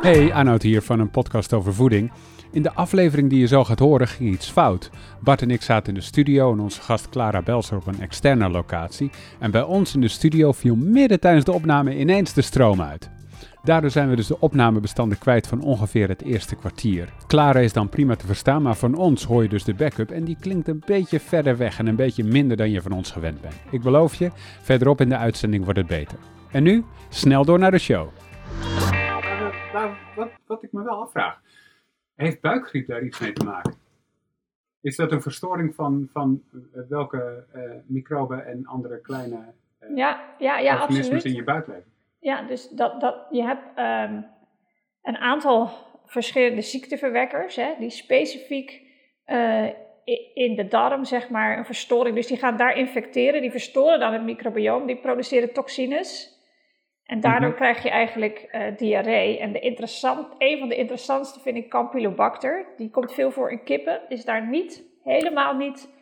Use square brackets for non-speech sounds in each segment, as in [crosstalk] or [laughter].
Hey, Arnoud hier van een podcast over voeding. In de aflevering die je zo gaat horen ging iets fout. Bart en ik zaten in de studio en onze gast Clara Belser op een externe locatie. En bij ons in de studio viel midden tijdens de opname ineens de stroom uit. Daardoor zijn we dus de opnamebestanden kwijt van ongeveer het eerste kwartier. Clara is dan prima te verstaan, maar van ons hoor je dus de backup en die klinkt een beetje verder weg en een beetje minder dan je van ons gewend bent. Ik beloof je, verderop in de uitzending wordt het beter. En nu, snel door naar de show. Wat, wat ik me wel afvraag, heeft buikgriep daar iets mee te maken? Is dat een verstoring van, van welke uh, microben en andere kleine uh, ja, ja, ja, organismen absoluut. in je buik leven? Ja, dus dat, dat, je hebt um, een aantal verschillende ziekteverwekkers hè, die specifiek uh, in de darm, zeg maar, een verstoring. Dus die gaan daar infecteren, die verstoren dan het microbioom, die produceren toxines. En daardoor Mhm. mm-hmm. krijg je eigenlijk uh, diarree. En de interessant, een van de interessantste vind ik Campylobacter. Die komt veel voor in kippen, is daar niet, helemaal niet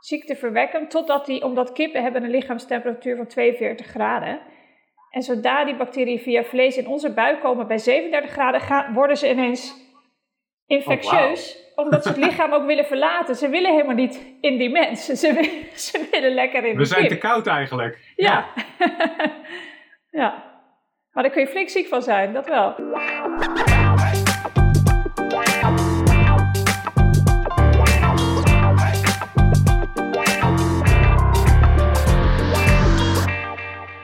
ziekteverwekkend. Totdat die, omdat kippen hebben een lichaamstemperatuur van 42 graden. En zodra die bacteriën via vlees in onze buik komen bij 37 graden, gaan, worden ze ineens infectieus. Oh, wow. Omdat ze het [laughs] lichaam ook willen verlaten. Ze willen helemaal niet in die mens. Ze, willen, [laughs] ze willen lekker in We de zijn kip. te koud eigenlijk. Ja. ja. [laughs] Maar daar kun je flink ziek van zijn, dat wel.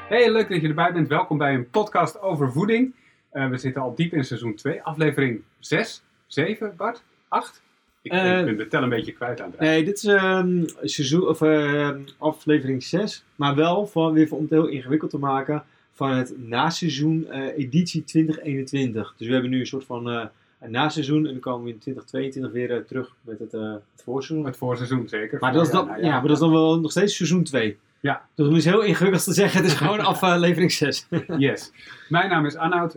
Hey, leuk dat je erbij bent. Welkom bij een podcast over voeding. Uh, we zitten al diep in seizoen 2, aflevering 6, 7, Bart, 8? Ik, uh, ik ben de tel een beetje kwijt aan het Nee, dit is um, seizoen, of, uh, aflevering 6, maar wel van, weer om het heel ingewikkeld te maken van het naseizoen uh, editie 2021. Dus we hebben nu een soort van uh, een naseizoen en dan komen we in 2022 weer uh, terug met het, het voorseizoen. Het voorseizoen, zeker. Maar dat, is dan, ja, ja, maar dat is dan wel nog steeds seizoen 2. Ja. Dus het is heel ingewikkeld te zeggen, het is gewoon [laughs] aflevering 6. [laughs] yes. Mijn naam is Arnoud.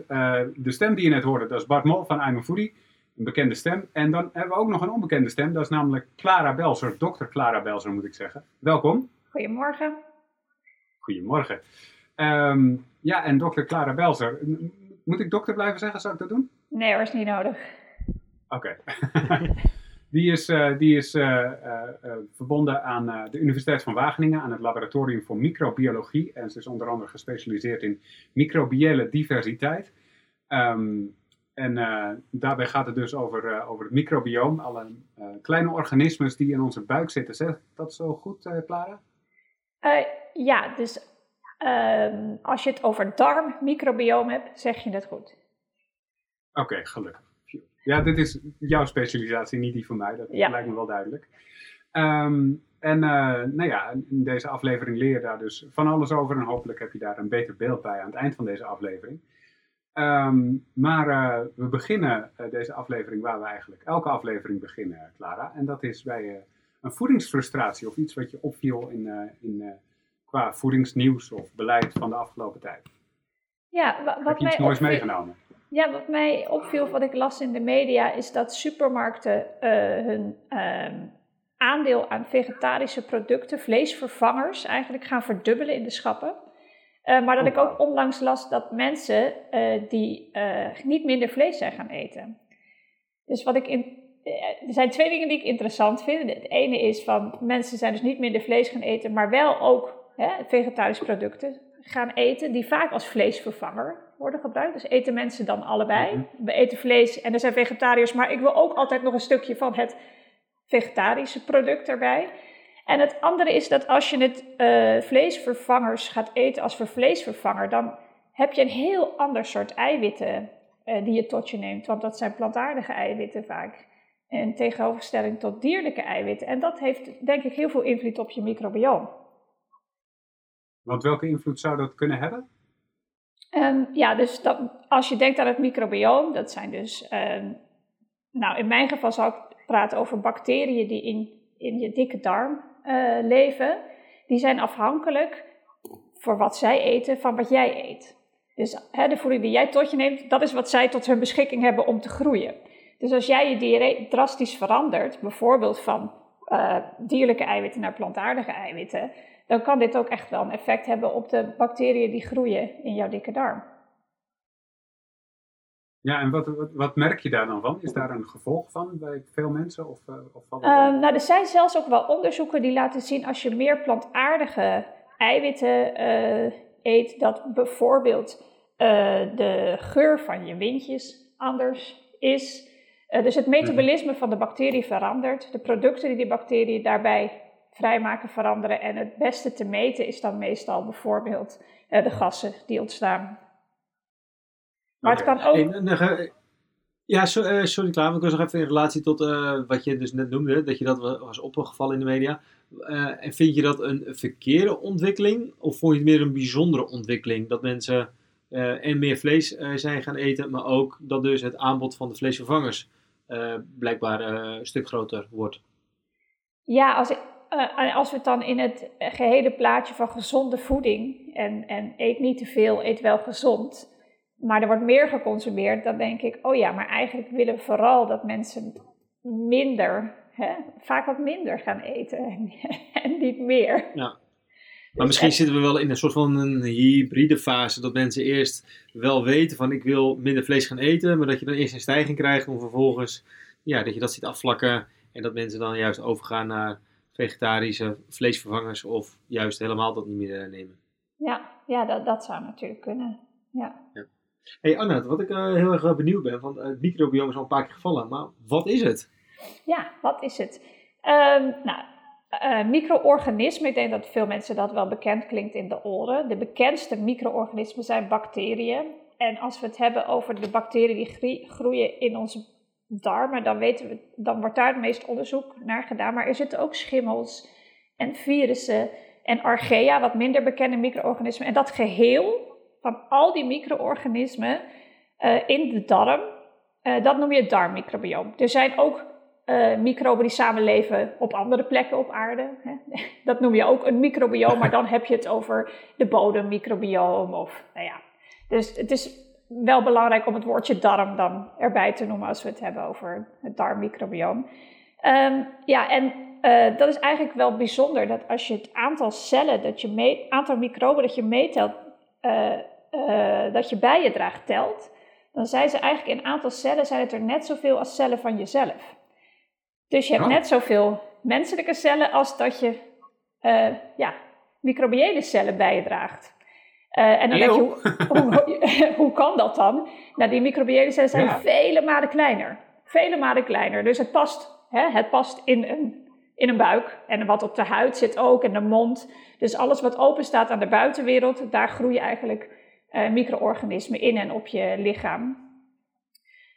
de stem die je net hoorde, dat is Bart Mol van I'm a Foodie. Een bekende stem. En dan hebben we ook nog een onbekende stem, dat is namelijk Clara Belser, dokter Clara Belser moet ik zeggen. Welkom. Goedemorgen. Goedemorgen. Um, ja, en dokter Clara Belser. Moet ik dokter blijven zeggen? Zou ik dat doen? Nee hoor, is niet nodig. Oké. Okay. [laughs] die is, uh, die is uh, uh, verbonden aan de Universiteit van Wageningen, aan het Laboratorium voor Microbiologie. En ze is onder andere gespecialiseerd in microbiële diversiteit. Um, en daarbij gaat het dus over, over het microbioom, alle kleine organismes die in onze buik zitten. Zeg dat zo goed, Clara? ja, dus Um, als je het over darmmicrobioom hebt, zeg je het goed. Oké, okay, gelukkig. Ja, dit is jouw specialisatie, niet die van mij. Dat ja. lijkt me wel duidelijk. Um, en uh, nou ja, in deze aflevering leer je daar dus van alles over. En hopelijk heb je daar een beter beeld bij aan het eind van deze aflevering. Um, maar uh, we beginnen uh, deze aflevering waar we eigenlijk elke aflevering beginnen, Clara. En dat is bij een voedingsfrustratie of iets wat je opviel in... in qua voedingsnieuws of beleid van de afgelopen tijd? Ja, wat, Heb je iets mij moois opviel, meegenomen? Ja, wat mij opviel, wat ik las in de media, is dat supermarkten uh, hun uh, aandeel aan vegetarische producten, vleesvervangers, eigenlijk gaan verdubbelen in de schappen. Uh, maar dat ik ook onlangs las dat mensen die niet minder vlees zijn gaan eten. Dus wat ik in, er zijn twee dingen die ik interessant vind. Het ene is van mensen zijn dus niet minder vlees gaan eten, maar wel ook hè, vegetarische producten gaan eten, die vaak als vleesvervanger worden gebruikt. Dus eten mensen dan allebei. Mhm. We eten vlees en er zijn vegetariërs, maar ik wil ook altijd nog een stukje van het vegetarische product erbij. En het andere is dat als je het uh, vleesvervangers gaat eten als vleesvervanger, dan heb je een heel ander soort eiwitten uh, die je tot je neemt. Want dat zijn plantaardige eiwitten vaak. In tegenoverstelling tot dierlijke eiwitten. En dat heeft denk ik heel veel invloed op je microbioom. Want welke invloed zou dat kunnen hebben? Um, ja, dus dat, als je denkt aan het microbioom, dat zijn dus, um, nou in mijn geval zal ik praten over bacteriën die in, in je dikke darm uh, leven. Die zijn afhankelijk voor wat zij eten van wat jij eet. Dus de voeding die jij tot je neemt, dat is wat zij tot hun beschikking hebben om te groeien. Dus als jij je dieet drastisch verandert, bijvoorbeeld van uh, dierlijke eiwitten naar plantaardige eiwitten, dan kan dit ook echt wel een effect hebben op de bacteriën die groeien in jouw dikke darm. Ja, en wat, wat, wat, merk je daar dan van? Is daar een gevolg van bij veel mensen? Of, uh, of uh, nou, er zijn zelfs ook wel onderzoeken die laten zien als je meer plantaardige eiwitten uh, eet, dat bijvoorbeeld de geur van je windjes anders is. dus het metabolisme van de bacterie verandert. De producten die die bacteriën daarbij vrijmaken veranderen. En het beste te meten is dan meestal bijvoorbeeld de gassen die ontstaan maar het kan ook. ja, eh, sorry Klaar, ik was nog even in relatie tot uh, wat je dus net noemde, dat je dat was opgevallen in de media. Uh, en vind je dat een verkeerde ontwikkeling of vond je het meer een bijzondere ontwikkeling? Dat mensen en meer vlees zijn gaan eten, maar ook dat dus het aanbod van de vleesvervangers blijkbaar een stuk groter wordt? Ja, als, als we het dan in het gehele plaatje van gezonde voeding en, en eet niet te veel, eet wel gezond maar er wordt meer geconsumeerd, dan denk ik, oh ja, maar eigenlijk willen we vooral dat mensen minder, hè, vaak wat minder gaan eten en, [laughs] niet meer. Ja. Maar misschien zitten we wel in een soort van een hybride fase, dat mensen eerst wel weten van ik wil minder vlees gaan eten, maar dat je dan eerst een stijging krijgt om vervolgens, ja, dat je dat ziet afvlakken en dat mensen dan juist overgaan naar vegetarische vleesvervangers of juist helemaal dat niet meer nemen. Ja, ja dat, dat zou natuurlijk kunnen. Ja. ja. Hey Anna, wat ik uh, heel erg benieuwd ben, want het microbiome is al een paar keer gevallen, maar wat is het? Ja, wat is het? Um, nou, uh, micro-organismen, ik denk dat veel mensen dat wel bekend klinkt in de oren. De bekendste micro-organismen zijn bacteriën. En als we het hebben over de bacteriën die groeien in onze darmen, dan, weten we, dan wordt daar het meeste onderzoek naar gedaan. Maar er zitten ook schimmels en virussen en archaea, wat minder bekende micro-organismen. En dat geheel van al die micro-organismen uh, in de darm, uh, dat noem je het darmmicrobioom. Er zijn ook uh, microben die samenleven op andere plekken op aarde. Hè. [laughs] Dat noem je ook een microbioom, maar dan heb je het over de bodemmicrobioom. Of, nou ja. Dus het is wel belangrijk om het woordje darm dan erbij te noemen als we het hebben over het darmmicrobioom. Um, ja, en uh, dat is eigenlijk wel bijzonder dat als je het aantal cellen, dat je aantal microben dat je meetelt, uh, uh, dat je bij je draagt telt, dan zijn ze eigenlijk in aantal cellen zijn het er net zoveel als cellen van jezelf. Dus je hebt net zoveel menselijke cellen als dat je ja, microbiële cellen bij je draagt. Uh, en dan denk je, hoe, [laughs] hoe, kan dat dan? Nou, die microbiële cellen zijn vele malen kleiner. Vele malen kleiner. Dus het past, hè, het past in een in een buik. En wat op de huid zit ook, in de mond. Dus alles wat open staat aan de buitenwereld, daar groeien eigenlijk uh, micro-organismen in en op je lichaam.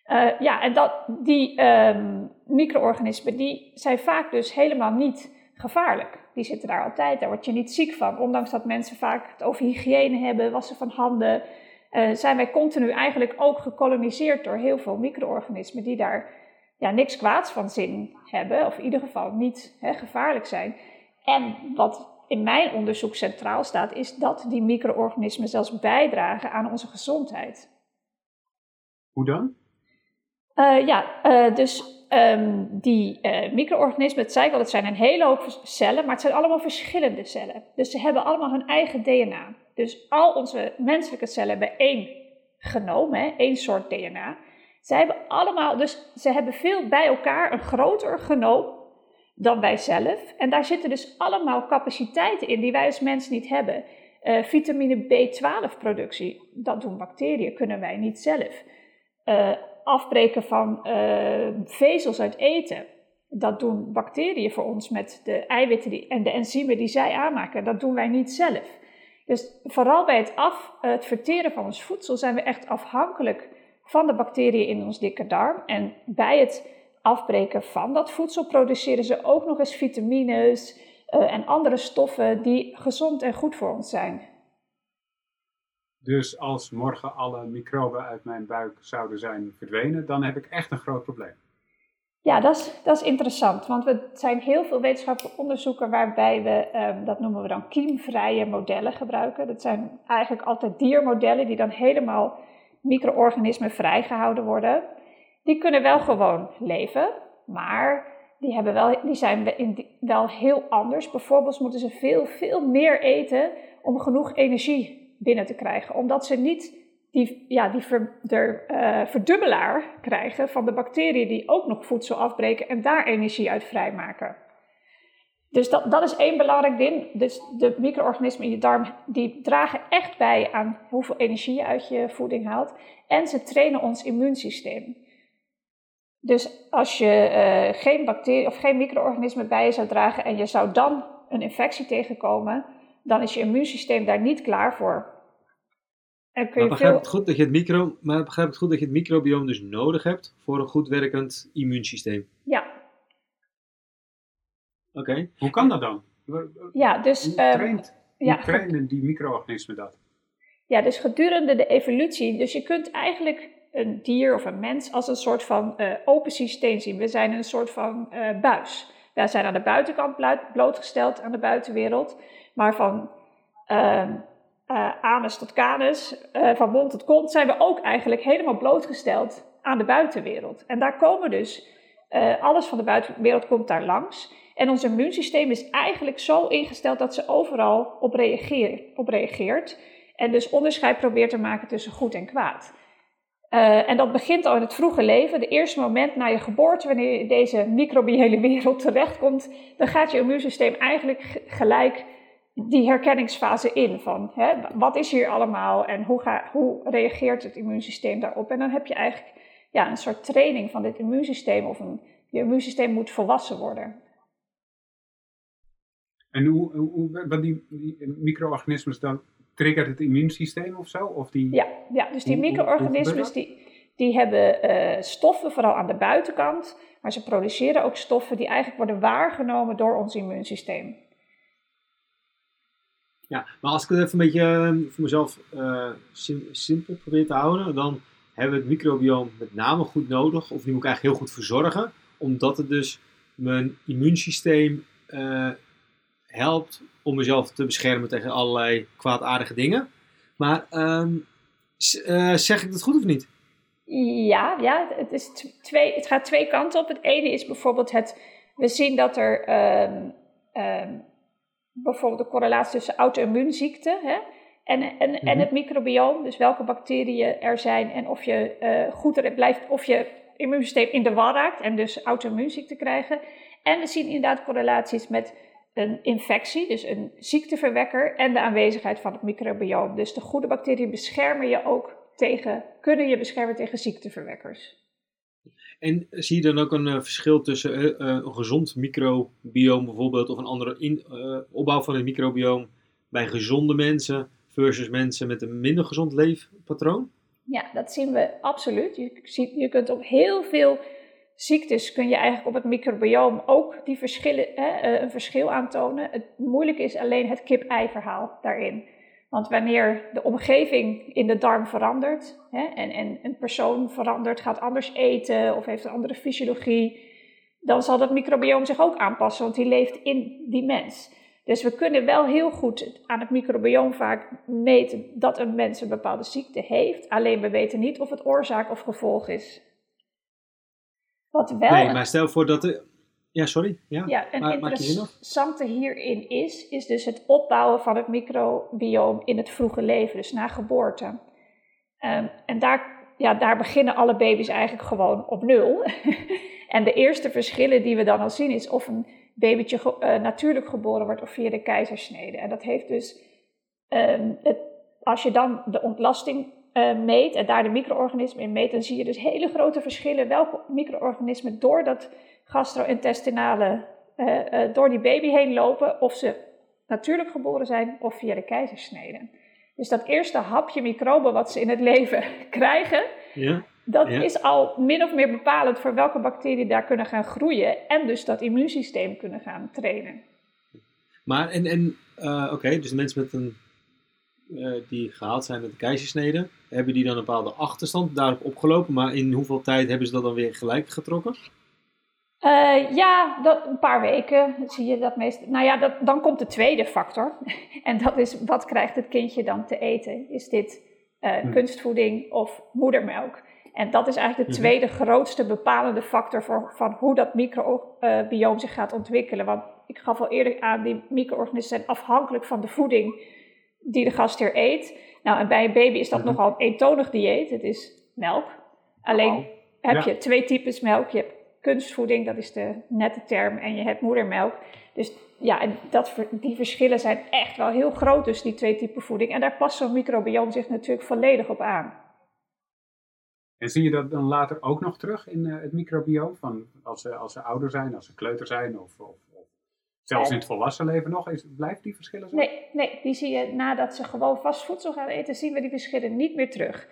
Uh, ja, en dat, die um, micro-organismen die zijn vaak dus helemaal niet gevaarlijk. Die zitten daar altijd, daar word je niet ziek van. Ondanks dat mensen vaak het over hygiëne hebben, wassen van handen, uh, zijn wij continu eigenlijk ook gekoloniseerd door heel veel micro-organismen die daar ja, niks kwaads van zin hebben, of in ieder geval niet hè, gevaarlijk zijn. En wat in mijn onderzoek centraal staat, is dat die micro-organismen zelfs bijdragen aan onze gezondheid. Hoe dan? Uh, ja, uh, dus um, die uh, micro-organismen, het zei ik al, het zijn een hele hoop cellen, maar het zijn allemaal verschillende cellen. Dus ze hebben allemaal hun eigen DNA. Dus al onze menselijke cellen hebben één genoom, hè, één soort DNA. Ze hebben allemaal, dus ze hebben veel bij elkaar een groter genoom dan wij zelf. En daar zitten dus allemaal capaciteiten in die wij als mens niet hebben. Vitamine B12-productie, dat doen bacteriën, kunnen wij niet zelf. Afbreken van uh, vezels uit eten, dat doen bacteriën voor ons met de eiwitten en de enzymen die zij aanmaken. Dat doen wij niet zelf. Dus vooral bij het, af, het verteren van ons voedsel zijn we echt afhankelijk van de bacteriën in ons dikke darm. En bij het afbreken van dat voedsel produceren ze ook nog eens vitamines uh, en andere stoffen die gezond en goed voor ons zijn. Dus als morgen alle microben uit mijn buik zouden zijn verdwenen, dan heb ik echt een groot probleem. Ja, dat is, dat is interessant, want er zijn heel veel wetenschappelijke onderzoeken waarbij we, um, dat noemen we dan kiemvrije modellen gebruiken. Dat zijn eigenlijk altijd diermodellen die dan helemaal micro-organismen vrijgehouden worden. Die kunnen wel gewoon leven, maar die, hebben wel, die zijn wel heel anders. Bijvoorbeeld moeten ze veel, veel meer eten om genoeg energie binnen te krijgen. Omdat ze niet die, ja, die uh, verdubbelaar krijgen van de bacteriën die ook nog voedsel afbreken en daar energie uit vrijmaken. Dus dat, dat is één belangrijk ding. Dus de micro-organismen in je darm die dragen echt bij aan hoeveel energie je uit je voeding haalt. En ze trainen ons immuunsysteem. Dus als je uh, geen bacterie of geen micro-organismen bij je zou dragen en je zou dan een infectie tegenkomen, dan is je immuunsysteem daar niet klaar voor. Je maar begrijp, het goed dat je het micro, maar begrijp het goed dat je het microbioom dus nodig hebt voor een goed werkend immuunsysteem? Ja. Oké. Hoe kan dat dan? Ja, dus... Hoe, ehm, traint, ja, trainen die micro-organismen dat? Ja, dus gedurende de evolutie, dus je kunt eigenlijk een dier of een mens als een soort van uh, open systeem zien. We zijn een soort van uh, buis. Wij zijn aan de buitenkant blootgesteld aan de buitenwereld, maar van uh, anus tot canus, van mond tot kont, zijn we ook eigenlijk helemaal blootgesteld aan de buitenwereld. En daar komen dus, alles van de buitenwereld komt daar langs. En ons immuunsysteem is eigenlijk zo ingesteld dat ze overal op, op reageert. En dus onderscheid probeert te maken tussen goed en kwaad. Uh, en dat begint al in het vroege leven. De eerste moment na je geboorte, wanneer je in deze microbiële [laughs] wereld terechtkomt, dan gaat je immuunsysteem eigenlijk gelijk die herkenningsfase in. Van hè, wat is hier allemaal en hoe, ga, hoe reageert het immuunsysteem daarop? En dan heb je eigenlijk ja, een soort training van dit immuunsysteem. Of een, je immuunsysteem moet volwassen worden. En hoe, hoe, wat die, die micro-organismen dan triggert het immuunsysteem of zo? Of die, ja, ja, dus die micro-organismen die, die hebben uh, stoffen, vooral aan de buitenkant, maar ze produceren ook stoffen die eigenlijk worden waargenomen door ons immuunsysteem. Ja, maar als ik het even een beetje ehm, voor mezelf uh, simpel probeer te houden, dan hebben we het microbioom met name goed nodig, of die moet ik eigenlijk heel goed verzorgen, omdat het dus mijn immuunsysteem uh, helpt om mezelf te beschermen tegen allerlei kwaadaardige dingen. Maar um, uh, zeg ik dat goed of niet? Ja, ja het, is twee, het gaat twee kanten op. Het ene is bijvoorbeeld het, we zien dat er um, bijvoorbeeld de correlatie tussen auto-immuunziekten hè, en, en, en mhm. het microbioom, dus welke bacteriën er zijn en of je uh, goed blijft, of je immuunsysteem in de war raakt en dus auto-immuunziekten krijgen. En we zien inderdaad correlaties met een infectie, dus een ziekteverwekker, en de aanwezigheid van het microbioom. Dus de goede bacteriën beschermen je ook tegen, kunnen je beschermen tegen ziekteverwekkers. En zie je dan ook een uh, verschil tussen uh, uh, een gezond microbioom bijvoorbeeld, of een andere in, opbouw van het microbioom bij gezonde mensen versus mensen met een minder gezond leefpatroon? Ja, dat zien we absoluut. Je, ziet, je kunt op heel veel ziektes kun je eigenlijk op het microbioom ook die verschillen, hè, eh, een verschil aantonen. Het moeilijke is alleen het kip-ei-verhaal daarin. Want wanneer de omgeving in de darm verandert hè, en, en een persoon verandert, gaat anders eten of heeft een andere fysiologie, dan zal dat microbioom zich ook aanpassen, want die leeft in die mens. Dus we kunnen wel heel goed aan het microbioom vaak meten dat een mens een bepaalde ziekte heeft, alleen we weten niet of het oorzaak of gevolg is. Wat wel... Nee, maar stel voor dat... De... Ja, sorry. Ja, ja een maar, interessante hierin is, is dus het opbouwen van het microbioom in het vroege leven, dus na geboorte. Um, en daar, ja, daar beginnen alle baby's eigenlijk gewoon op nul. [laughs] en de eerste verschillen die we dan al zien is of een babytje uh, natuurlijk geboren wordt of via de keizersnede. En dat heeft dus, um, het, als je dan de ontlasting uh, meet en daar de micro-organismen in meet, dan zie je dus hele grote verschillen welke micro-organismen door dat gastro-intestinale, uh, uh, door die baby heen lopen, of ze natuurlijk geboren zijn of via de keizersnede. Dus dat eerste hapje microben wat ze in het [laughs] leven krijgen, ja, dat is al min of meer bepalend voor welke bacteriën daar kunnen gaan groeien en dus dat immuunsysteem kunnen gaan trainen. Maar en, en oké, dus mensen met een uh, die gehaald zijn met de keizersnede, hebben die dan een bepaalde achterstand daarop opgelopen? Maar in hoeveel tijd hebben ze dat dan weer gelijk getrokken? Uh, ja, dat, een paar weken zie je dat meestal. Nou ja, dat, dan komt de tweede factor. [laughs] en dat is, wat krijgt het kindje dan te eten? Is dit uh, kunstvoeding of moedermelk? En dat is eigenlijk de mhm. tweede grootste bepalende factor voor, van hoe dat microbioom zich gaat ontwikkelen. Want ik gaf al eerder aan, die micro-organismen zijn afhankelijk van de voeding die de gastheer eet. Nou, en bij een baby is dat Mhm. nogal een eentonig dieet. Het is melk. Alleen heb Ja. je twee types melk. Je hebt kunstvoeding, dat is de nette term, en je hebt moedermelk. Dus ja, en dat, die verschillen zijn echt wel heel groot tussen die twee typen voeding. En daar past zo'n microbiome zich natuurlijk volledig op aan. En zie je dat dan later ook nog terug in eh, het microbioom? Van als, ze, als ze ouder zijn, als ze kleuter zijn of, of, of zelfs in het volwassen leven nog? Is, blijven die verschillen zo? Nee, nee, die zie je nadat ze gewoon vast voedsel gaan eten, zien we die verschillen niet meer terug.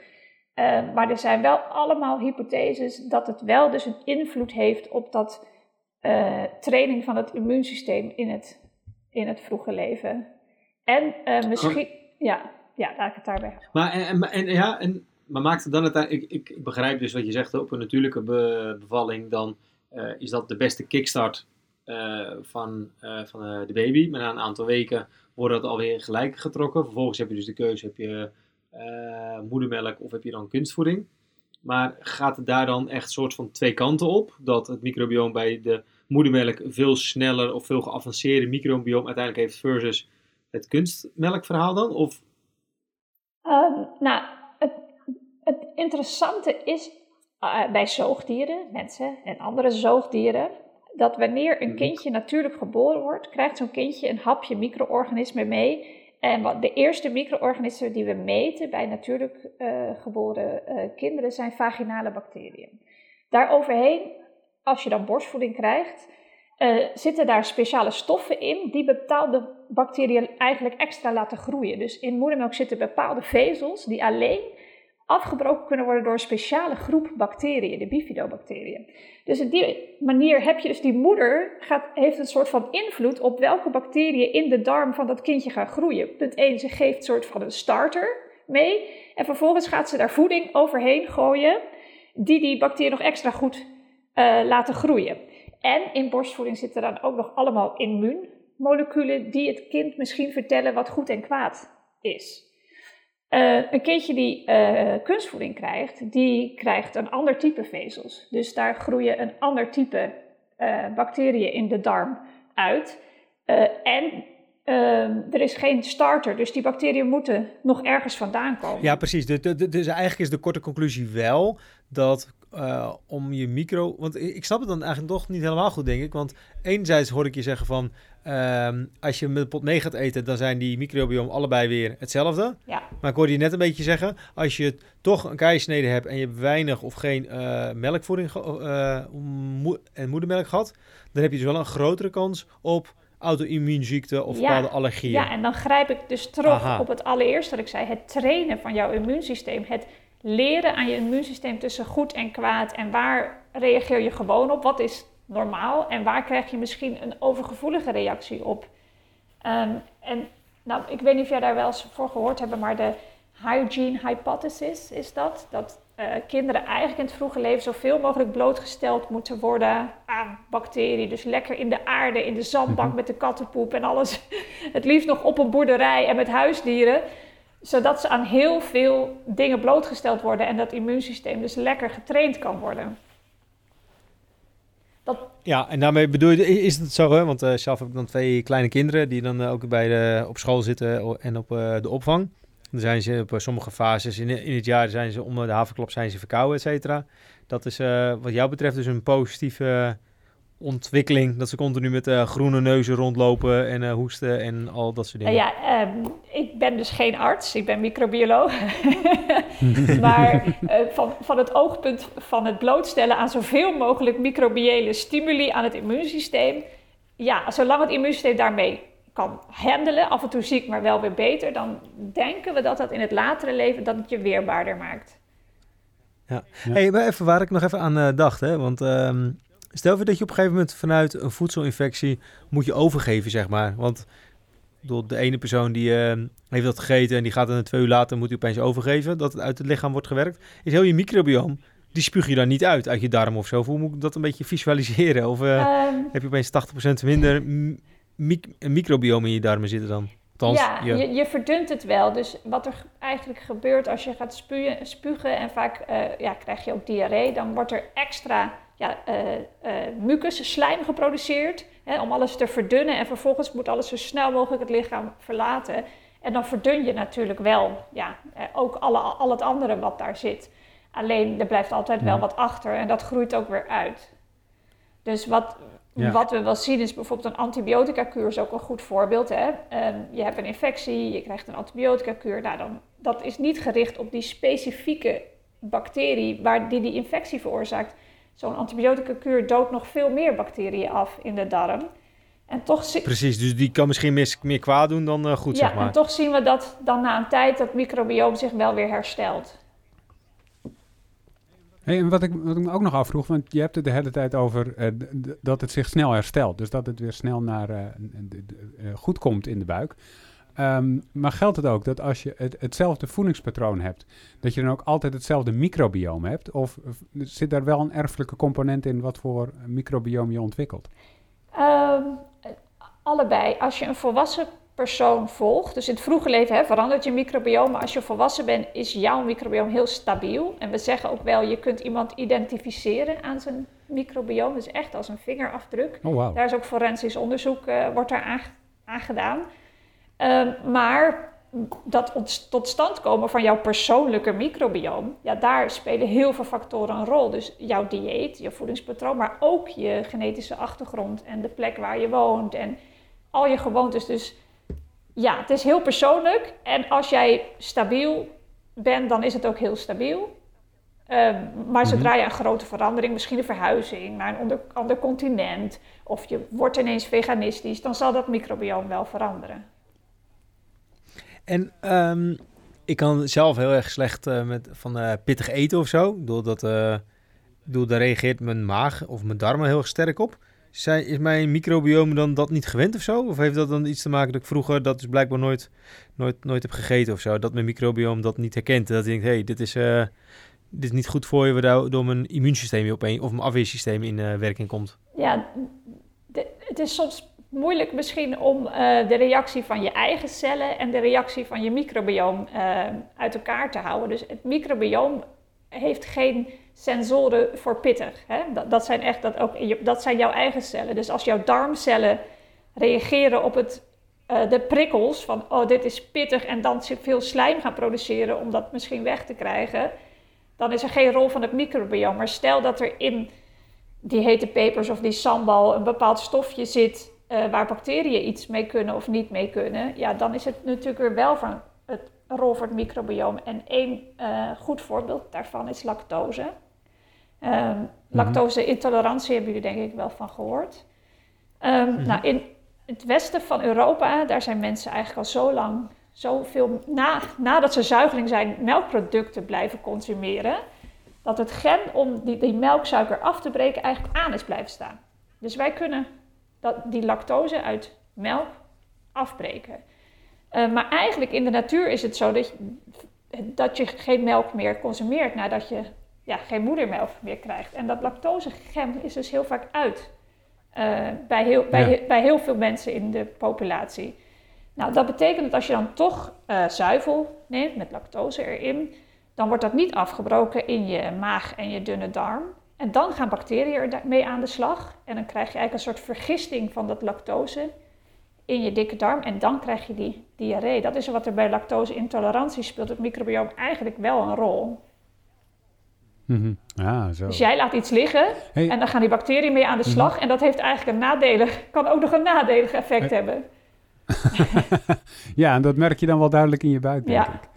Eh, maar er zijn wel allemaal hypotheses dat het wel dus een invloed heeft op dat eh, training van het immuunsysteem in het, in het vroege leven. En eh, misschien, ja, ja, laat ik het daarbij. Maar, en, en, ja, en, maar maakt het dan uiteindelijk... Ik, ik begrijp dus wat je zegt, op een natuurlijke be- bevalling, dan eh, is dat de beste kickstart eh, van, eh, van eh, de baby. Maar na een aantal weken wordt dat alweer gelijk getrokken. Vervolgens heb je dus de keuze, heb je eh, moedermelk of heb je dan kunstvoeding. Maar gaat het daar dan echt soort van twee kanten op? Dat het microbioom bij de moedermelk veel sneller of veel geavanceerde microbioom uiteindelijk heeft versus het kunstmelkverhaal dan? Of Ehm, nou, het, het interessante is eh, bij zoogdieren, mensen en andere zoogdieren, dat wanneer een Mhm. kindje natuurlijk geboren wordt, krijgt zo'n kindje een hapje micro-organismen mee. En wat de eerste micro-organismen die we meten bij natuurlijk eh, geboren eh, kinderen zijn vaginale bacteriën. Daaroverheen, als je dan borstvoeding krijgt, eh, zitten daar speciale stoffen in die bepaalde bacteriën eigenlijk extra laten groeien. Dus in moedermelk zitten bepaalde vezels die alleen afgebroken kunnen worden door een speciale groep bacteriën, de bifidobacteriën. Dus op die manier heb je dus die moeder gaat, heeft een soort van invloed op welke bacteriën in de darm van dat kindje gaan groeien. Punt 1, ze geeft een soort van een starter mee en vervolgens gaat ze daar voeding overheen gooien die die bacteriën nog extra goed eh, laten groeien. En in borstvoeding zitten dan ook nog allemaal immuunmoleculen die het kind misschien vertellen wat goed en kwaad is. Eh, een kindje die eh, kunstvoeding krijgt, die krijgt een ander type vezels. Dus daar groeien een ander type eh, bacteriën in de darm uit. En ehm, er is geen starter, dus die bacteriën moeten nog ergens vandaan komen. Ja, precies. Dus eigenlijk is de korte conclusie wel dat eh, om je micro... Want ik snap het dan eigenlijk toch niet helemaal goed, denk ik. Want enerzijds hoor ik je zeggen van... ehm, als je met pot mee gaat eten, dan zijn die microbiome allebei weer hetzelfde. Ja. Maar ik hoorde je net een beetje zeggen... als je toch een keizersnede hebt en je hebt weinig of geen eh, melkvoeding eh, en moedermelk gehad... dan heb je dus wel een grotere kans op auto-immuunziekte of Ja. bepaalde allergieën. Ja, en dan grijp ik dus terug Aha. op het allereerste dat ik zei: het trainen van jouw immuunsysteem. Het leren aan je immuunsysteem tussen goed en kwaad. En waar reageer je gewoon op? Wat is normaal? En waar krijg je misschien een overgevoelige reactie op? Ehm, en nou, ik weet niet of jij daar wel eens voor gehoord hebt, maar de hygiene hypothesis is dat. Dat eh, kinderen eigenlijk in het vroege leven zoveel mogelijk blootgesteld moeten worden aan bacteriën. Dus lekker in de aarde, in de zandbak met de kattenpoep en alles. [laughs] Het liefst nog op een boerderij en met huisdieren. Zodat ze aan heel veel dingen blootgesteld worden en dat immuunsysteem dus lekker getraind kan worden. Dat, Ja, en daarmee bedoel je, is het zo, hè? want eh, zelf heb ik dan twee kleine kinderen die dan eh, ook bij de, op school zitten en op eh, de opvang. Dan zijn ze op eh, sommige fases in, in het jaar zijn ze om de havenklap zijn ze verkouden, et cetera. Dat is eh, wat jou betreft dus een positieve ontwikkeling. Dat ze continu met eh, groene neuzen rondlopen en eh, hoesten en al dat soort dingen. ja, ehm, ik ben dus geen arts, ik ben microbioloog. [laughs] maar eh, van, van het oogpunt van het blootstellen aan zoveel mogelijk microbiële stimuli aan het immuunsysteem. Ja, zolang het immuunsysteem daarmee kan handelen, af en toe ziek, maar wel weer beter, dan denken we dat dat in het latere leven dat het je weerbaarder maakt. Ja. Ja. Hey, maar even waar ik nog even aan dacht, hè? want ehm, stel voor dat je op een gegeven moment vanuit een voedselinfectie moet je overgeven, zeg maar. Want bedoel, de ene persoon die ehm, heeft dat gegeten en die gaat dan twee uur later moet hij opeens overgeven, dat het uit het lichaam wordt gewerkt. Is heel je microbioom, die spuug je dan niet uit, uit je darm of zo. Of hoe moet ik dat een beetje visualiseren? Of eh, Ehm, heb je opeens 80% minder m- mic- microbioom in je darmen zitten dan? Althans, ja, je- je, je verdunt het wel. Dus wat er eigenlijk gebeurt als je gaat spuien, spugen en vaak eh, ja, krijg je ook diarree, dan wordt er extra ja, eh, eh, mucus, slijm geproduceerd hè, om alles te verdunnen. En vervolgens moet alles zo snel mogelijk het lichaam verlaten. En dan verdun je natuurlijk wel ja, ook alle, al het andere wat daar zit. Alleen er blijft altijd wel wat achter en dat groeit ook weer uit. Dus wat, Ja. wat we wel zien is bijvoorbeeld een antibiotica-kuur is ook een goed voorbeeld. Hè? Ehm, je hebt een infectie, je krijgt een antibiotica-kuur. Nou, dan, dat is niet gericht op die specifieke bacterie waar die die infectie veroorzaakt. Zo'n antibiotica-kuur doodt nog veel meer bacteriën af in de darm. En toch, zi- Precies, dus die kan misschien meer, meer kwaad doen dan eh, goed, ja, zeg maar. en toch zien we dat dan na een tijd dat microbioom zich wel weer herstelt. En wat ik, wat ik ook nog afvroeg, want je hebt het de hele tijd over eh, dat het zich snel herstelt. Dus dat het weer snel naar, eh, eh, goed komt in de buik. Ehm, maar geldt het ook dat als je het, hetzelfde voedingspatroon hebt, dat je dan ook altijd hetzelfde microbioom hebt? Of zit daar wel een erfelijke component in wat voor microbioom je ontwikkelt? Ehm, allebei. Als je een volwassen persoon volgt, dus in het vroege leven hè, verandert je microbioom, maar als je volwassen bent, is jouw microbioom heel stabiel. En we zeggen ook wel, je kunt iemand identificeren aan zijn microbioom, dus echt als een vingerafdruk. Oh. Daar is ook forensisch onderzoek eh, wordt daar aan, aan gedaan. Ehm, maar dat tot stand komen van jouw persoonlijke microbioom, ja, daar spelen heel veel factoren een rol. Dus jouw dieet, je voedingspatroon, maar ook je genetische achtergrond en de plek waar je woont en al je gewoontes. Dus ja, het is heel persoonlijk. En als jij stabiel bent, dan is het ook heel stabiel. Ehm, maar zodra je een grote verandering, misschien een verhuizing naar een ander, ander continent, of je wordt ineens veganistisch, dan zal dat microbioom wel veranderen. En ehm, ik kan zelf heel erg slecht eh, met, van eh, pittig eten of zo. Doordat, eh door, daar reageert mijn maag of mijn darmen heel erg sterk op. Zijn, is mijn microbiome dan dat niet gewend of zo? Of heeft dat dan iets te maken dat ik vroeger dat dus blijkbaar nooit, nooit, nooit heb gegeten of zo? Dat mijn microbiome dat niet herkent. Dat ik denk, hé, hey, dit, is, eh, dit is niet goed voor je, waardoor mijn immuunsysteem opeen, of mijn afweersysteem in eh, werking komt. Ja, het is soms moeilijk misschien om eh, de reactie van je eigen cellen en de reactie van je microbioom uit elkaar te houden. Dus het microbioom heeft geen sensoren voor pittig. Hè? Dat, zijn echt dat ook, dat zijn jouw eigen cellen. Dus als jouw darmcellen reageren op het, eh, de prikkels van oh dit is pittig en dan veel slijm gaan produceren om dat misschien weg te krijgen, dan is er geen rol van het microbioom. Maar stel dat er in die hete pepers of die sambal een bepaald stofje zit eh, waar bacteriën iets mee kunnen of niet mee kunnen, ja, dan is het natuurlijk weer wel van rol voor het microbioom. En één eh, goed voorbeeld daarvan is lactose. Ehm Lactose-intolerantie hebben jullie denk ik wel van gehoord. Ehm, Nou, in het westen van Europa, daar zijn mensen eigenlijk al zo lang, zoveel, na, nadat ze zuigeling zijn, melkproducten blijven consumeren, dat het gen om die, die melksuiker af te breken eigenlijk aan is blijven staan. Dus wij kunnen dat, die lactose uit melk afbreken. Eh, maar eigenlijk in de natuur is het zo dat je, dat je geen melk meer consumeert nadat je ja, geen moedermelk meer krijgt. En dat lactosegem is dus heel vaak uit eh, bij, heel, bij, Ja. bij heel veel mensen in de populatie. Nou, dat betekent dat als je dan toch eh, zuivel neemt met lactose erin, dan wordt dat niet afgebroken in je maag en je dunne darm. En dan gaan bacteriën er da- mee aan de slag. En dan krijg je eigenlijk een soort vergisting van dat lactose in je dikke darm. En dan krijg je die diarree. Dat is wat er bij lactose-intolerantie speelt. Het microbioom eigenlijk wel een rol. Mhm. Ah, zo. Dus jij laat iets liggen Hey, en dan gaan die bacteriën mee aan de slag. En dat heeft eigenlijk een nadelig, kan ook nog een nadelig effect hebben. [laughs] ja, en dat merk je dan wel duidelijk in je buik, denk Ja. ik.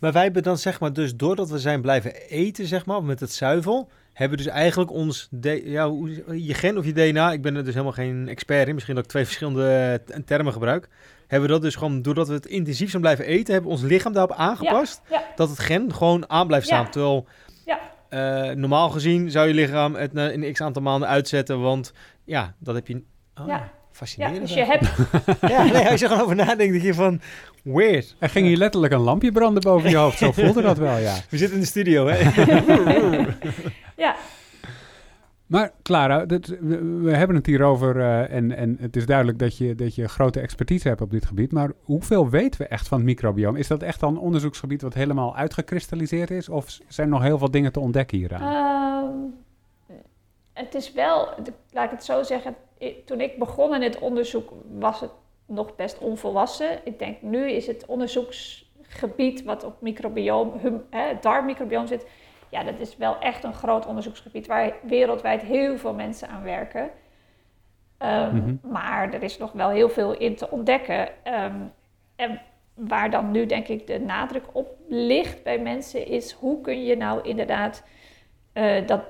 Maar wij hebben dan zeg maar dus doordat we zijn blijven eten zeg maar met het zuivel, hebben dus eigenlijk ons D- ja, hoe- je gen of je DNA, ik ben er dus helemaal geen expert in, misschien dat ik twee verschillende eh, termen gebruik, hebben we dat dus gewoon doordat we het intensief zijn blijven eten, hebben we ons lichaam daarop aangepast ja. dat het gen gewoon aan blijft staan. Terwijl Ja. eh, normaal gezien zou je lichaam het na- in x aantal maanden uitzetten, want ja, dat heb je. Oh, Ja. Ja, dus je hebt, [laughs] ja, nee, als je er gewoon over nadenkt, denk je van weird. Er ging hier letterlijk een lampje branden boven je hoofd. Zo [laughs] voelde dat wel, ja. We zitten in de studio, hè? [laughs] ja, Maar Clara, dit, we, we hebben het hier over eh, en, en het is duidelijk dat je, dat je grote expertise hebt op dit gebied. Maar hoeveel weten we echt van het microbioom? Is dat echt dan een onderzoeksgebied wat helemaal uitgekristalliseerd is? Of zijn er nog heel veel dingen te ontdekken hieraan? Ehm, het is wel, laat ik het zo zeggen, toen ik begon in het onderzoek was het nog best onvolwassen. Ik denk nu is het onderzoeksgebied wat op microbioom, hum, hè, het darmmicrobioom zit, ja, dat is wel echt een groot onderzoeksgebied waar wereldwijd heel veel mensen aan werken. Ehm, Mhm. Maar er is nog wel heel veel in te ontdekken. Ehm, en waar dan nu denk ik de nadruk op ligt bij mensen is hoe kun je nou inderdaad eh, dat,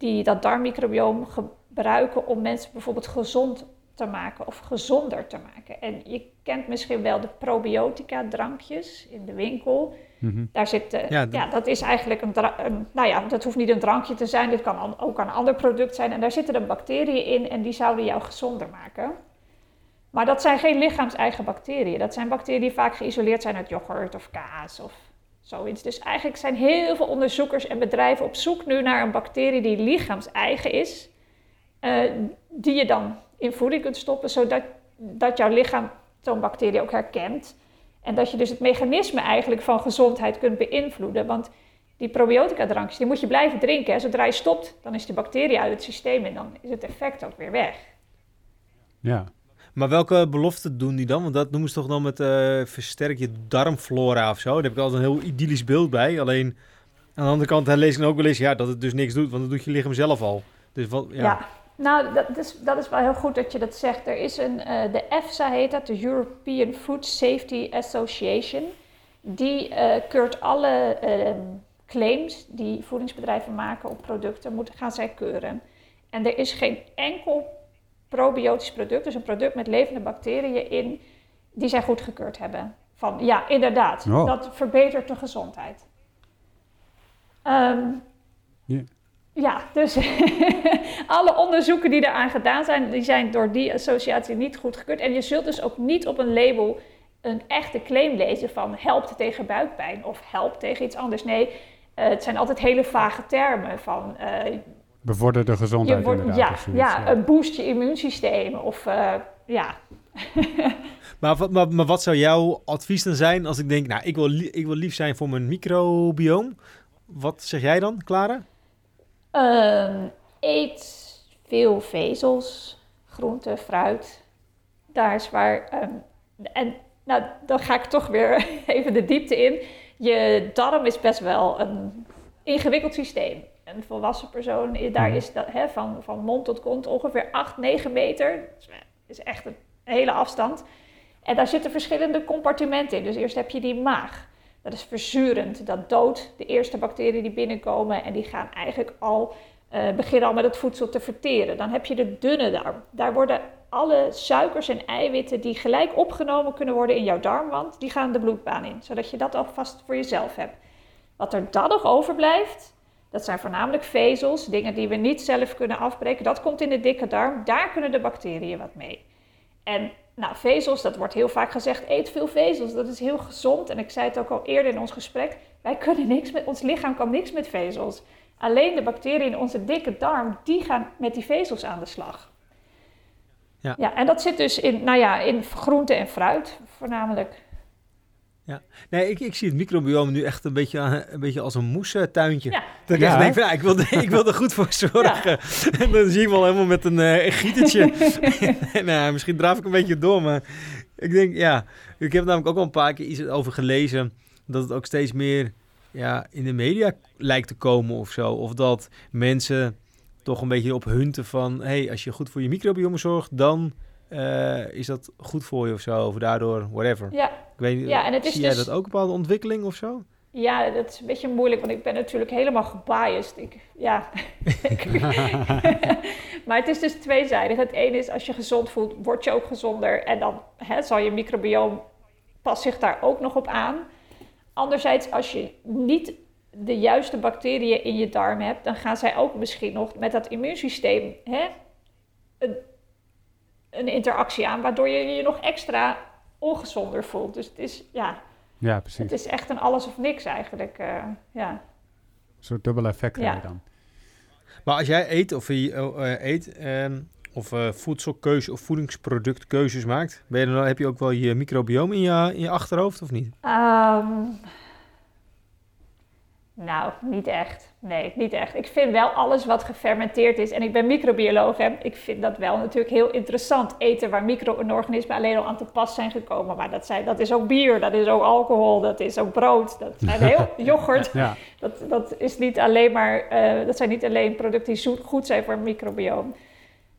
die, dat darmmicrobioom gebruiken om mensen bijvoorbeeld gezond te maken of gezonder te maken. En je kent misschien wel de probiotica drankjes in de winkel. Mhm. Daar zit, eh, Ja, dat is eigenlijk een, een, nou ja, dat hoeft niet een drankje te zijn, dit kan an- ook een ander product zijn. En daar zitten dan bacteriën in en die zouden jou gezonder maken. Maar dat zijn geen lichaams-eigen bacteriën. Dat zijn bacteriën die vaak geïsoleerd zijn uit yoghurt of kaas of Dus eigenlijk zijn heel veel onderzoekers en bedrijven op zoek nu naar een bacterie die lichaams-eigen is. eh, die je dan in voeding kunt stoppen, zodat dat jouw lichaam zo'n bacterie ook herkent. En dat je dus het mechanisme eigenlijk van gezondheid kunt beïnvloeden. Want die probiotica drankjes, die moet je blijven drinken. En zodra je stopt, dan is de bacterie uit het systeem en dan is het effect ook weer weg. Ja. Maar welke beloften doen die dan? Want dat noemen ze toch dan met eh versterk je darmflora of zo. Daar heb ik altijd een heel idyllisch beeld bij. Alleen aan de andere kant lees ik ook wel eens ja, dat het dus niks doet, want dat doet je lichaam zelf al. Dus wat, ja. Ja, nou, dat is, dat is wel heel goed dat je dat zegt. Er is een, eh, de EFSA heet dat, de European Food Safety Association. Die eh, keurt alle ehm, claims die voedingsbedrijven maken op producten, moeten, gaan zij keuren. En er is geen enkel probiotisch product, dus een product met levende bacteriën in, die zij goedgekeurd hebben. Van ja, inderdaad, Oh. dat verbetert de gezondheid. Ehm, Ja. ja, dus [laughs] alle onderzoeken die daaraan gedaan zijn, die zijn door die associatie niet goedgekeurd. En je zult dus ook niet op een label een echte claim lezen van helpt tegen buikpijn of helpt tegen iets anders. Nee, eh, het zijn altijd hele vage termen van eh, Bevorder de gezondheid je wordt, inderdaad. ja, zoiets, ja, een boost je immuunsysteem of eh, ja. [laughs] Maar, wat- maar, maar wat zou jouw advies dan zijn als ik denk, nou, ik wil, ik wil lief zijn voor mijn microbioom. Wat zeg jij dan, Clara? Ehm, eet veel vezels, groente, fruit. Daar is waar. ehm, en nou, dan ga ik toch weer [laughs] even de diepte in. Je darm is best wel een ingewikkeld systeem. Een volwassen persoon, i- daar Mhm. is dat, hè, van, van mond tot kont ongeveer 8, 9 meter. Dat is- is echt een hele afstand. En daar zitten verschillende compartimenten in. Dus eerst heb je die maag. Dat is verzurend. Dat doodt de eerste bacteriën die binnenkomen. En die gaan eigenlijk al eh, beginnen al met het voedsel te verteren. Dan heb je de dunne darm. Daar worden alle suikers en eiwitten die gelijk opgenomen kunnen worden in jouw darmwand, die gaan de bloedbaan in. Zodat je dat alvast voor jezelf hebt. Wat er dan nog overblijft, dat zijn voornamelijk vezels, dingen die we niet zelf kunnen afbreken. Dat komt in de dikke darm. Daar kunnen de bacteriën wat mee. En nou, vezels, dat wordt heel vaak gezegd, eet veel vezels. Dat is heel gezond. En ik zei het ook al eerder in ons gesprek, wij kunnen niks met, ons lichaam kan niks met vezels. Alleen de bacteriën in onze dikke darm, die gaan met die vezels aan de slag. Ja. ja en dat zit dus in, nou ja, in groente en fruit voornamelijk. Nee, ik, ik zie het microbioom nu echt een beetje, aan- een beetje als een moestuintje. Ja. Dat ik Ja. echt denk, van, ja, ik, wil, er- [laughs] ik wil er goed voor zorgen. [laughs] En dan zie je hem al helemaal met een eh, gietertje. [laughs] nou, misschien draaf ik een beetje door, maar ik denk, ja. Ik heb namelijk ook al een paar keer iets over gelezen. Dat het ook steeds meer ja, in de media lijkt te komen of zo. Of dat mensen toch een beetje op hunten van... hey, als je goed voor je microbiome zorgt, dan eh, is dat goed voor je of zo. Of daardoor, whatever. Ja, Ik weet Ja, en het is zie jij dus- dat ook een bepaalde ontwikkeling of zo? ja, dat is een beetje moeilijk, want ik ben natuurlijk helemaal gebiased. Ik, ja. [laughs] [laughs] maar het is dus tweezijdig. Het ene is, als je gezond voelt, word je ook gezonder. En dan hè, zal je microbioom, past zich daar ook nog op aan. Anderzijds, als je niet de juiste bacteriën in je darm hebt, dan gaan zij ook misschien nog met dat immuunsysteem hè, een, interactie aan, waardoor je je nog extra ongezonder voelt. Dus het is, ja, Ja, het precies. is echt een alles of niks eigenlijk. eh, ja. Een soort dubbel effect Ja. heb je dan. Maar als jij eet of je eh, eet ehm, of eh, voedselkeuze of voedingsproductkeuzes maakt, ben je dan, heb je ook wel je microbioom in je, in je achterhoofd of niet? Ehm, Nou, niet echt. Nee, niet echt. Ik vind wel alles wat gefermenteerd is, en ik ben microbioloog, hè, ik vind dat wel natuurlijk heel interessant. Eten waar micro-organismen alleen al aan te pas zijn gekomen. Maar dat, zijn, dat is ook bier, dat is ook alcohol, dat is ook brood, dat zijn [laughs] heel yoghurt. Ja. Dat, dat, is niet alleen maar, eh, dat zijn niet alleen producten die goed zijn voor een microbioom.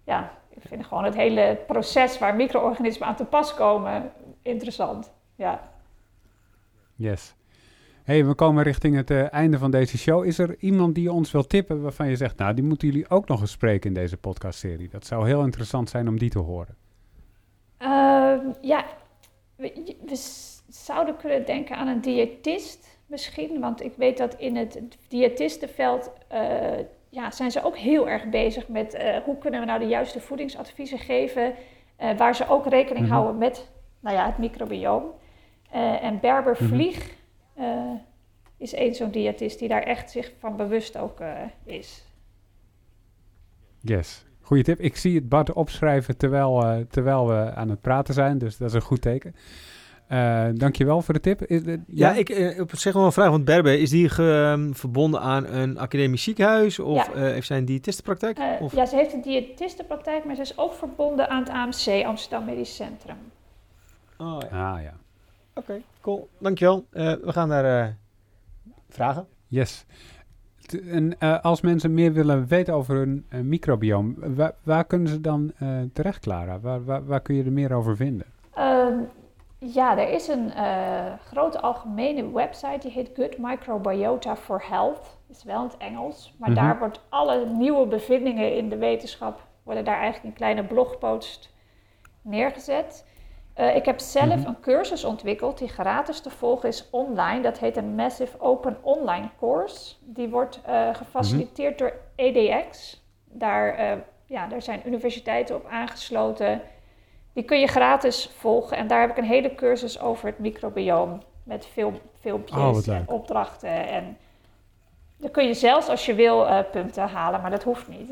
Ja, ik vind gewoon het hele proces waar micro-organismen aan te pas komen interessant. Ja. Yes. Hey, we komen richting het eh, einde van deze show. Is er iemand die ons wil tippen waarvan je zegt, nou, die moeten jullie ook nog eens spreken in deze podcastserie? Dat zou heel interessant zijn om die te horen. Ehm, ja, we, zouden kunnen denken aan een diëtist misschien. Want ik weet dat in het diëtistenveld eh, ja, zijn ze ook heel erg bezig met eh, hoe kunnen we nou de juiste voedingsadviezen geven. waar ze ook rekening Mhm. houden met nou ja, het microbioom. En Berber Mhm. Vlieg is één zo'n diëtist die daar echt zich van bewust ook eh, is. Yes. Goeie tip. Ik zie het Bart opschrijven terwijl, eh, terwijl we aan het praten zijn, dus dat is een goed teken. Eh dankjewel voor de tip. Is, het- Ja, ik eh, op zich wel een vraag. Want Berbe, is die ge- ehm, verbonden aan een academisch ziekenhuis? Of Ja. eh, heeft zij een diëtistenpraktijk? Eh, of? ja, ze heeft een diëtistenpraktijk, maar ze is ook verbonden aan het AMC, Amsterdam Medisch Centrum. Oh, ja. Ah ja. Oké, cool. Dankjewel. Eh we gaan naar eh, vragen. Yes. T- En eh, als mensen meer willen weten over hun microbioom, waar, waar kunnen ze dan eh, terecht, Clara? Waar, waar, waar kun je er meer over vinden? Ehm, ja, er is een eh, grote algemene website die heet Good Microbiota for Health. Dat is wel in het Engels, maar Mhm. daar wordt alle nieuwe bevindingen in de wetenschap worden daar eigenlijk in kleine blogposts neergezet. Eh, ik heb zelf Mhm. een cursus ontwikkeld die gratis te volgen is online. Dat heet een Massive Open Online Course. Die wordt eh, gefaciliteerd door EDX. Daar, eh, ja, daar zijn universiteiten op aangesloten. Die kun je gratis volgen. En daar heb ik een hele cursus over het microbioom. Met veel filmpjes Oh, en opdrachten. En dan kun je zelfs als je wil punten halen, maar dat hoeft niet.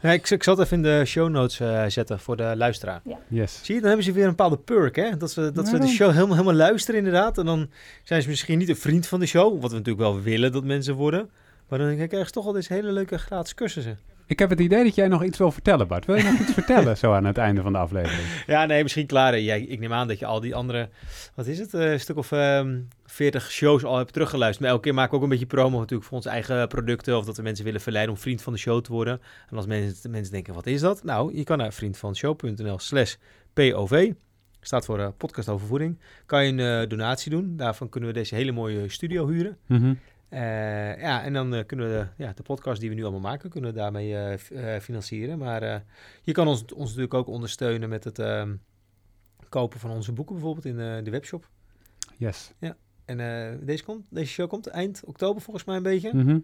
Ja, ik, ik zal het even in de show notes eh, zetten voor de luisteraar. Yes. Zie je, dan hebben ze weer een bepaalde perk, hè? Dat ze, dat ze de show helemaal, helemaal luisteren inderdaad. En dan zijn ze misschien niet een vriend van de show, wat we natuurlijk wel willen dat mensen worden. Maar dan krijgen ze toch al deze hele leuke gratis cursussen. Ik heb het idee dat jij nog iets wil vertellen, Bart. Wil je nog iets [laughs] vertellen zo aan het einde van de aflevering? Ja, nee, misschien klaar. Ja, ik neem aan dat je al die andere, wat is het, eh, een stuk of ehm 40 shows al hebt teruggeluisterd. Maar elke keer maken we ook een beetje promo natuurlijk voor onze eigen producten. Of dat we mensen willen verleiden om vriend van de show te worden. En als mensen, mensen denken, wat is dat? Nou, je kan naar vriendvanshow.nl slash POV. Staat voor eh, podcast over voeding. Kan je een eh, donatie doen. Daarvan kunnen we deze hele mooie studio huren. Mhm. Eh, ja, en dan eh, kunnen we de, ja, de podcast die we nu allemaal maken, kunnen we daarmee eh, f- financieren. Maar je kan ons, ons natuurlijk ook ondersteunen met het ehm, kopen van onze boeken bijvoorbeeld in de webshop. Yes. En eh, deze, komt, deze show komt eind oktober volgens mij een beetje. Mhm.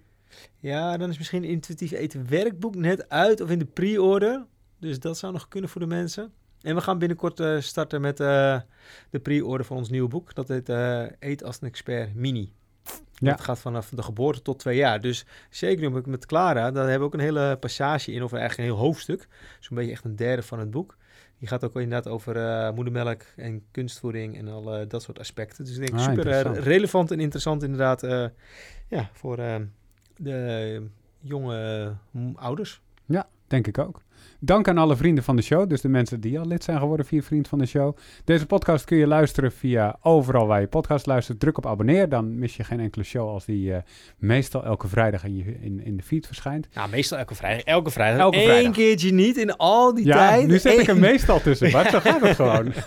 Ja, dan is misschien intuïtief eten werkboek net uit of in de pre-order. Dus dat zou nog kunnen voor de mensen. En we gaan binnenkort starten met de pre-order van ons nieuwe boek. Dat heet Eet als een expert mini. Ja. Dat gaat vanaf de geboorte tot twee jaar. Dus zeker nu met Clara, daar hebben we ook een hele passage in, of eigenlijk een heel hoofdstuk. Zo'n beetje echt een derde van het boek. Die gaat ook inderdaad over eh, moedermelk en kunstvoeding en al eh, dat soort aspecten. Dus ik denk Ah, super eh, relevant en interessant inderdaad ja, voor de jonge mm, ouders. Denk ik ook. Dank aan alle vrienden van de show. Dus de mensen die al lid zijn geworden via Vriend van de Show. Deze podcast kun je luisteren via overal waar je podcast luistert. Druk op abonneer. Dan mis je geen enkele show als die eh, meestal elke vrijdag in, je, in, in de feed verschijnt. Nou, meestal elke vrijdag. Elke vrijdag. Elke Eén vrijdag. keertje niet in al die Ja, tijd. nu zet ik er meestal tussen, Bart. Zo gaat het gewoon. [laughs]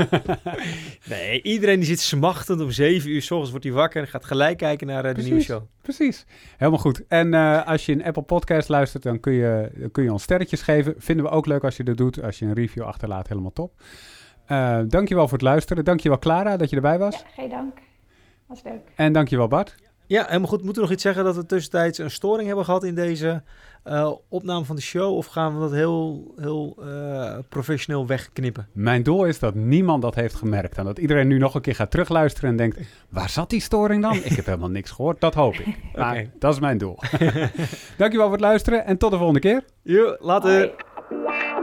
Nee, iedereen die zit smachtend om zeven uur s ochtends wordt hij wakker en gaat gelijk kijken naar eh, de nieuwe show. Precies. Helemaal goed. En eh, als je een Apple Podcast luistert, dan kun je, dan kun je ons sterretjes geven. Vinden we ook leuk als je dat doet. Als je een review achterlaat, helemaal top. Eh dankjewel voor het luisteren. Dankjewel Clara dat je erbij was. Ja, geen dank. Was leuk. En dankjewel Bart. Ja, helemaal goed. Moeten we nog iets zeggen dat we tussentijds een storing hebben gehad in deze eh, opname van de show? Of gaan we dat heel, heel eh, professioneel wegknippen? Mijn doel is dat niemand dat heeft gemerkt. En dat iedereen nu nog een keer gaat terugluisteren en denkt... Waar zat die storing dan? Ik heb helemaal niks gehoord. Dat hoop ik. Maar Oké. dat is mijn doel. [laughs] dankjewel voor het luisteren en tot de volgende keer. Jo, later. Wow.